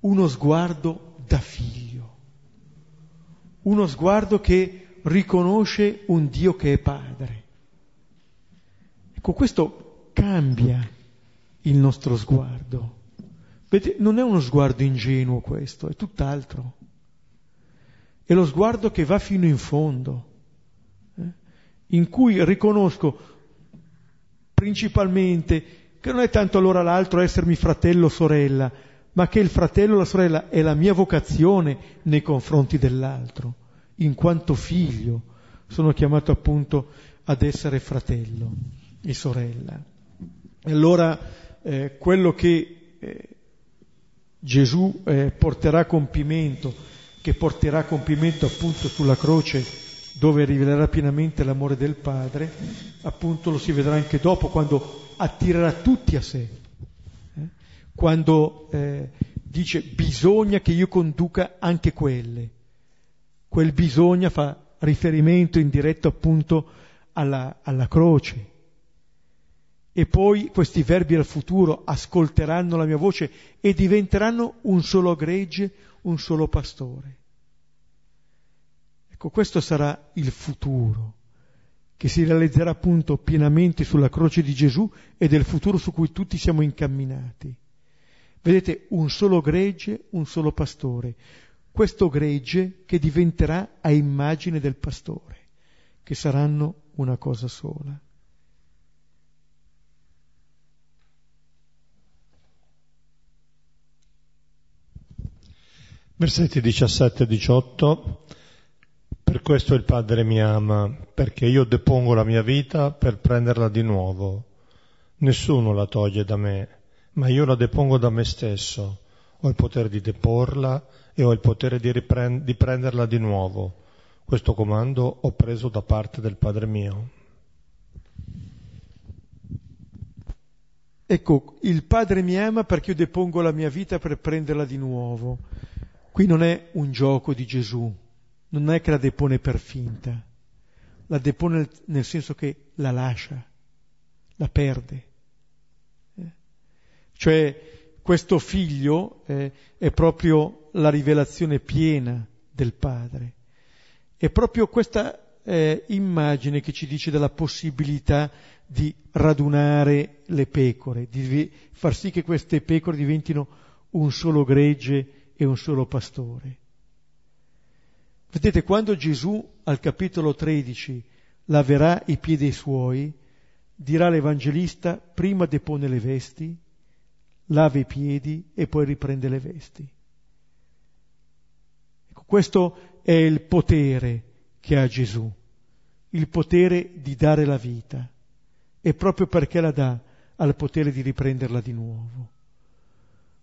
uno sguardo da figlio, uno sguardo che riconosce un Dio che è padre. Ecco, questo cambia il nostro sguardo. Vedete, non è uno sguardo ingenuo questo, è tutt'altro. È lo sguardo che va fino in fondo, eh? in cui riconosco principalmente che non è tanto allora l'altro essermi fratello o sorella, ma che il fratello o la sorella è la mia vocazione nei confronti dell'altro, in quanto figlio sono chiamato appunto ad essere fratello e sorella. Allora eh, quello che eh, Gesù eh, porterà a compimento, che porterà a compimento appunto sulla croce dove rivelerà pienamente l'amore del Padre, appunto lo si vedrà anche dopo quando attirerà tutti a sé quando eh, dice bisogna che io conduca anche quelle. Quel bisogna fa riferimento indiretto appunto alla, alla croce. E poi questi verbi al futuro ascolteranno la mia voce e diventeranno un solo gregge, un solo pastore. Ecco, questo sarà il futuro, che si realizzerà appunto pienamente sulla croce di Gesù ed è il futuro su cui tutti siamo incamminati. Vedete, un solo gregge, un solo pastore. Questo gregge che diventerà a immagine del pastore, che saranno una cosa sola. Versetti 17 e 18. Per questo il Padre mi ama, perché io depongo la mia vita per prenderla di nuovo. Nessuno la toglie da me ma io la depongo da me stesso, ho il potere di deporla e ho il potere di, riprend- di prenderla di nuovo. Questo comando ho preso da parte del Padre mio. ecco, il Padre mi ama perché io depongo la mia vita per prenderla di nuovo. Qui non è un gioco di Gesù, non è che la depone per finta, la depone nel senso che la lascia, la perde. Eh? Cioè questo figlio eh, è proprio la rivelazione piena del Padre. È proprio questa eh, immagine che ci dice della possibilità di radunare le pecore, di far sì che queste pecore diventino un solo gregge e un solo pastore. Vedete, quando Gesù al capitolo 13 laverà i piedi suoi, dirà l'Evangelista, prima depone le vesti, lava i piedi e poi riprende le vesti. Ecco, questo è il potere che ha Gesù, il potere di dare la vita e proprio perché la dà ha il potere di riprenderla di nuovo.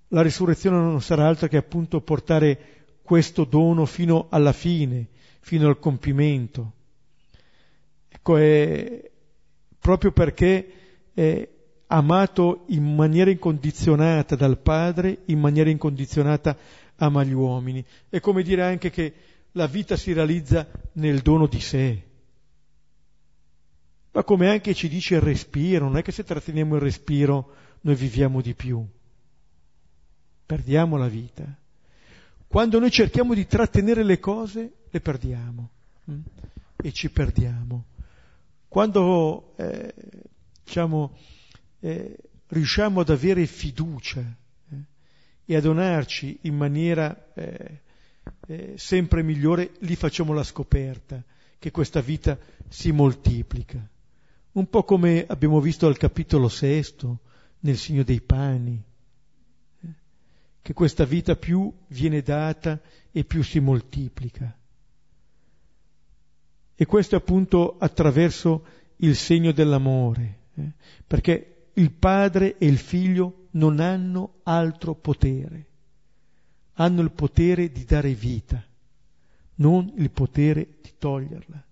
La risurrezione non sarà altro che appunto portare questo dono fino alla fine, fino al compimento. Ecco, è proprio perché è amato in maniera incondizionata dal Padre, in maniera incondizionata ama gli uomini. È come dire anche che la vita si realizza nel dono di sé. Ma come anche ci dice il respiro, non è che se tratteniamo il respiro noi viviamo di più. Perdiamo la vita. Quando noi cerchiamo di trattenere le cose, le perdiamo. Hm? E ci perdiamo. Quando, eh, diciamo, eh, riusciamo ad avere fiducia eh, e a donarci in maniera eh, eh, sempre migliore, lì facciamo la scoperta che questa vita si moltiplica. Un po' come abbiamo visto al capitolo sesto, nel segno dei pani, che questa vita più viene data e più si moltiplica. E questo appunto attraverso il segno dell'amore, eh, perché il padre e il figlio non hanno altro potere, hanno il potere di dare vita, non il potere di toglierla.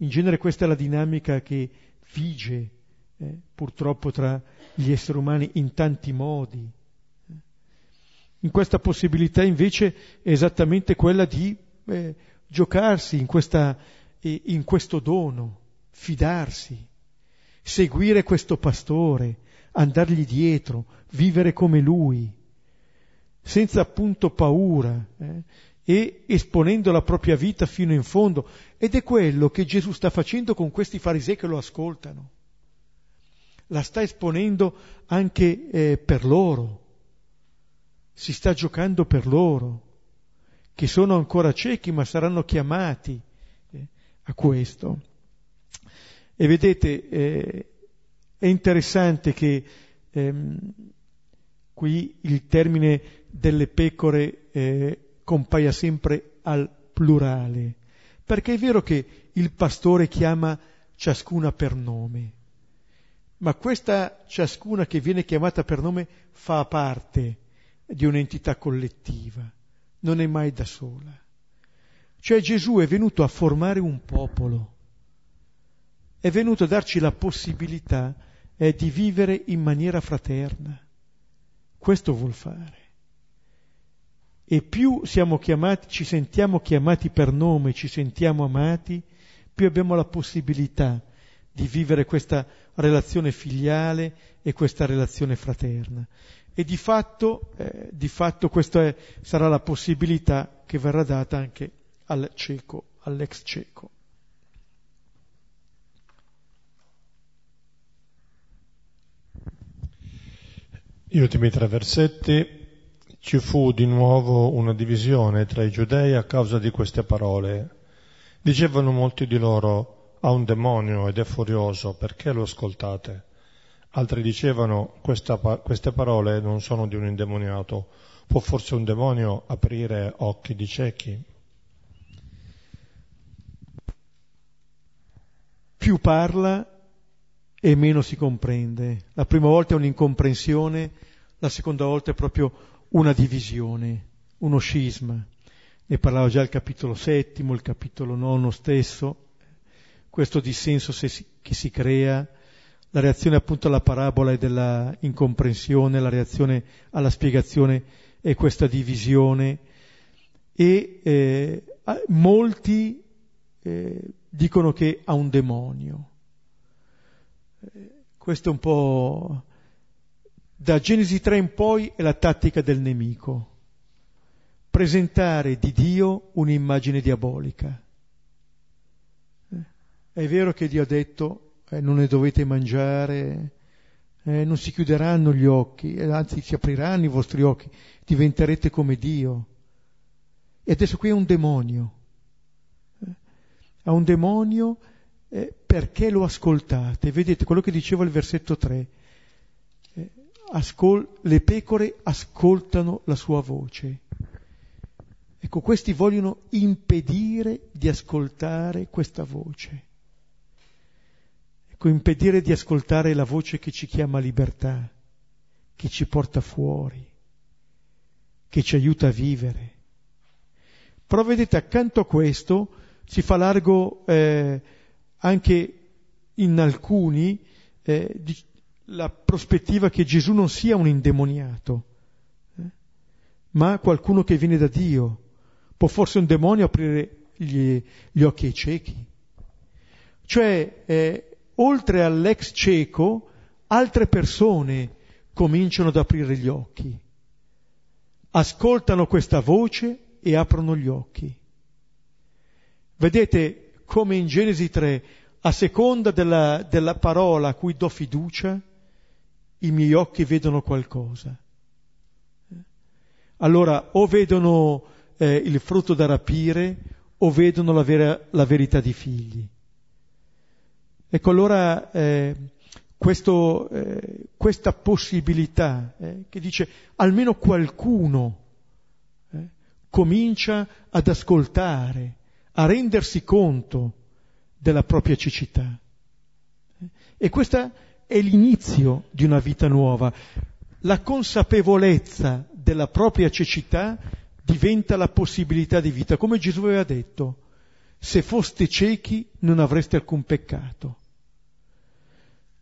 In genere questa è la dinamica che vige eh, purtroppo tra gli esseri umani in tanti modi. In questa possibilità invece è esattamente quella di eh, giocarsi in, questa, eh, in questo dono, fidarsi seguire questo pastore, andargli dietro, vivere come lui, senza appunto paura eh, e esponendo la propria vita fino in fondo. Ed è quello che Gesù sta facendo con questi farisei che lo ascoltano. La sta esponendo anche eh, per loro. Si sta giocando per loro, che sono ancora ciechi ma saranno chiamati eh, a questo. E vedete, eh, è interessante che ehm, qui il termine delle pecore eh, compaia sempre al plurale, perché è vero che il pastore chiama ciascuna per nome, ma questa ciascuna che viene chiamata per nome fa parte di un'entità collettiva, non è mai da sola. Cioè Gesù è venuto a formare un popolo è venuto a darci la possibilità eh, di vivere in maniera fraterna. Questo vuol fare. E più chiamati, ci sentiamo chiamati per nome, ci sentiamo amati, più abbiamo la possibilità di vivere questa relazione filiale e questa relazione fraterna. E di fatto, eh, di fatto questa è, sarà la possibilità che verrà data anche al cieco, all'ex cieco. Gli ultimi tre versetti ci fu di nuovo una divisione tra i giudei a causa di queste parole. Dicevano molti di loro, ha un demonio ed è furioso, perché lo ascoltate? Altri dicevano, questa, queste parole non sono di un indemoniato, può forse un demonio aprire occhi di ciechi? Più parla e meno si comprende. La prima volta è un'incomprensione, la seconda volta è proprio una divisione, uno scisma. Ne parlava già il capitolo settimo, il capitolo nono stesso, questo dissenso che si crea, la reazione appunto alla parabola è della incomprensione, la reazione alla spiegazione è questa divisione e eh, molti eh, dicono che ha un demonio. Eh, questo è un po' da Genesi 3 in poi è la tattica del nemico. Presentare di Dio un'immagine diabolica. Eh, è vero che Dio ha detto eh, non ne dovete mangiare, eh, non si chiuderanno gli occhi, eh, anzi si apriranno i vostri occhi, diventerete come Dio. E adesso qui è un demonio. Eh, ha un demonio eh, perché lo ascoltate. Vedete quello che diceva il versetto 3. Eh, ascol- le pecore ascoltano la sua voce. Ecco, questi vogliono impedire di ascoltare questa voce. Ecco, impedire di ascoltare la voce che ci chiama libertà, che ci porta fuori, che ci aiuta a vivere. Però vedete, accanto a questo si fa largo eh, anche in alcuni eh, di, la prospettiva che Gesù non sia un indemoniato, eh, ma qualcuno che viene da Dio. Può forse un demonio aprire gli, gli occhi ai ciechi. Cioè, eh, oltre all'ex cieco, altre persone cominciano ad aprire gli occhi, ascoltano questa voce e aprono gli occhi. Vedete come in Genesi 3, a seconda della, della parola a cui do fiducia, i miei occhi vedono qualcosa. Allora o vedono eh, il frutto da rapire o vedono la, vera, la verità di figli. Ecco allora eh, questo, eh, questa possibilità eh, che dice almeno qualcuno eh, comincia ad ascoltare, a rendersi conto della propria cecità. E questo è l'inizio di una vita nuova. La consapevolezza della propria cecità diventa la possibilità di vita, come Gesù aveva detto se foste ciechi non avreste alcun peccato.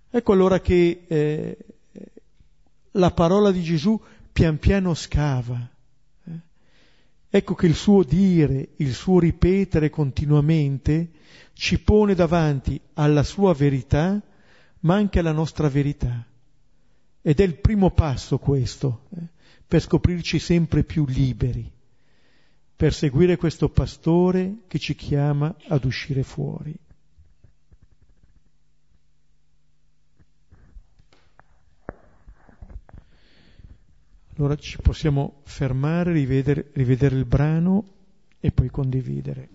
Ecco allora che eh, la parola di Gesù pian piano scava. Eh. Ecco che il suo dire, il suo ripetere continuamente ci pone davanti alla sua verità, ma anche alla nostra verità. Ed è il primo passo questo, eh, per scoprirci sempre più liberi per seguire questo pastore che ci chiama ad uscire fuori. Allora ci possiamo fermare, rivedere, rivedere il brano e poi condividere.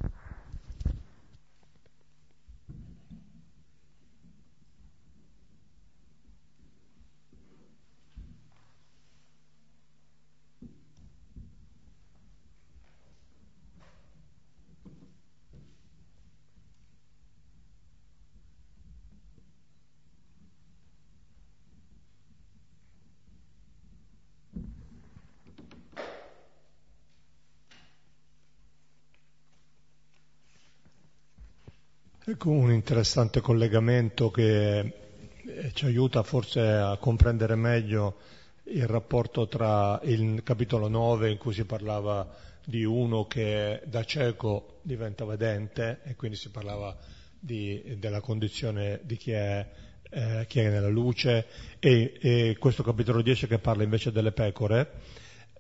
Ecco un interessante collegamento che eh, ci aiuta forse a comprendere meglio il rapporto tra il capitolo 9 in cui si parlava di uno che da cieco diventa vedente e quindi si parlava di, della condizione di chi è, eh, chi è nella luce e, e, questo capitolo 10 che parla invece delle pecore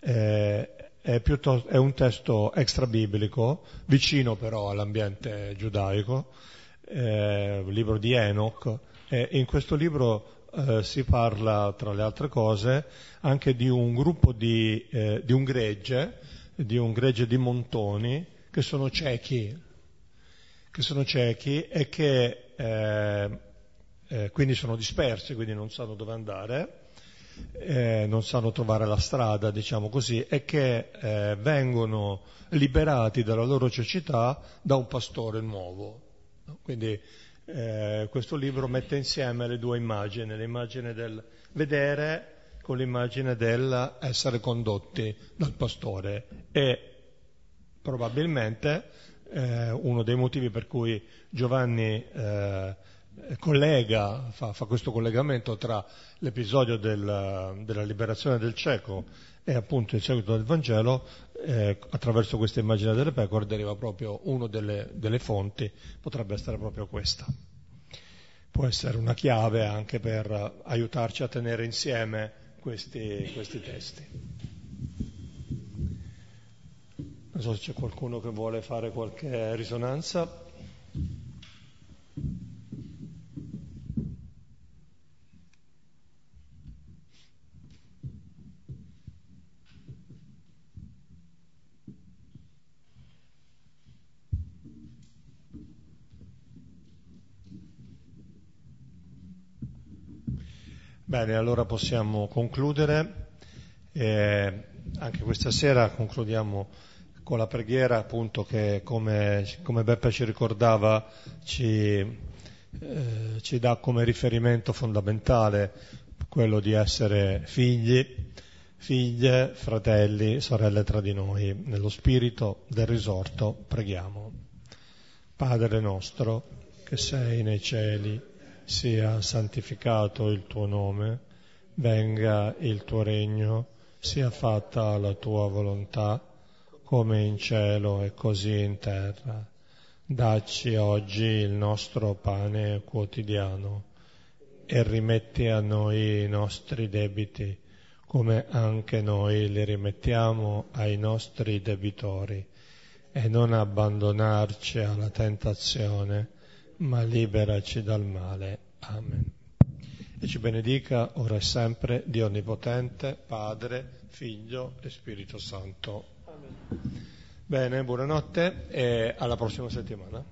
eh, è, è un testo extra biblico, vicino però all'ambiente giudaico eh, libro di Enoch, e in questo libro eh, si parla, tra le altre cose, anche di un gruppo di, eh, di un gregge, di un gregge di montoni, che sono ciechi, che sono ciechi e che eh, eh, quindi sono dispersi, quindi non sanno dove andare, eh, non sanno trovare la strada, diciamo così, e che eh, vengono liberati dalla loro cecità da un pastore nuovo. Quindi eh, questo libro mette insieme le due immagini, l'immagine del vedere con l'immagine dell'essere condotti dal pastore e probabilmente eh, uno dei motivi per cui Giovanni eh, collega, fa, fa, questo collegamento tra l'episodio del, della liberazione del cieco e appunto il seguito del Vangelo, eh, attraverso questa immagine delle pecore deriva proprio una delle, delle fonti, potrebbe essere proprio questa. Può essere una chiave anche per aiutarci a tenere insieme questi, questi testi. Non so se c'è qualcuno che vuole fare qualche risonanza. Bene, allora possiamo concludere. Eh, anche questa sera concludiamo con la preghiera appunto che come, come Beppe ci ricordava ci, eh, ci dà come riferimento fondamentale quello di essere figli, figlie, fratelli, sorelle tra di noi. Nello spirito del risorto preghiamo. Padre nostro che sei nei cieli sia santificato il tuo nome, venga il tuo regno, sia fatta la tua volontà, come in cielo e così in terra. Dacci oggi il nostro pane quotidiano e rimetti a noi i nostri debiti, come anche noi li rimettiamo ai nostri debitori, e non abbandonarci alla tentazione, ma liberaci dal male. Amen. E ci benedica ora e sempre Dio Onnipotente, Padre, Figlio e Spirito Santo. Amen. Bene, buonanotte e alla prossima settimana.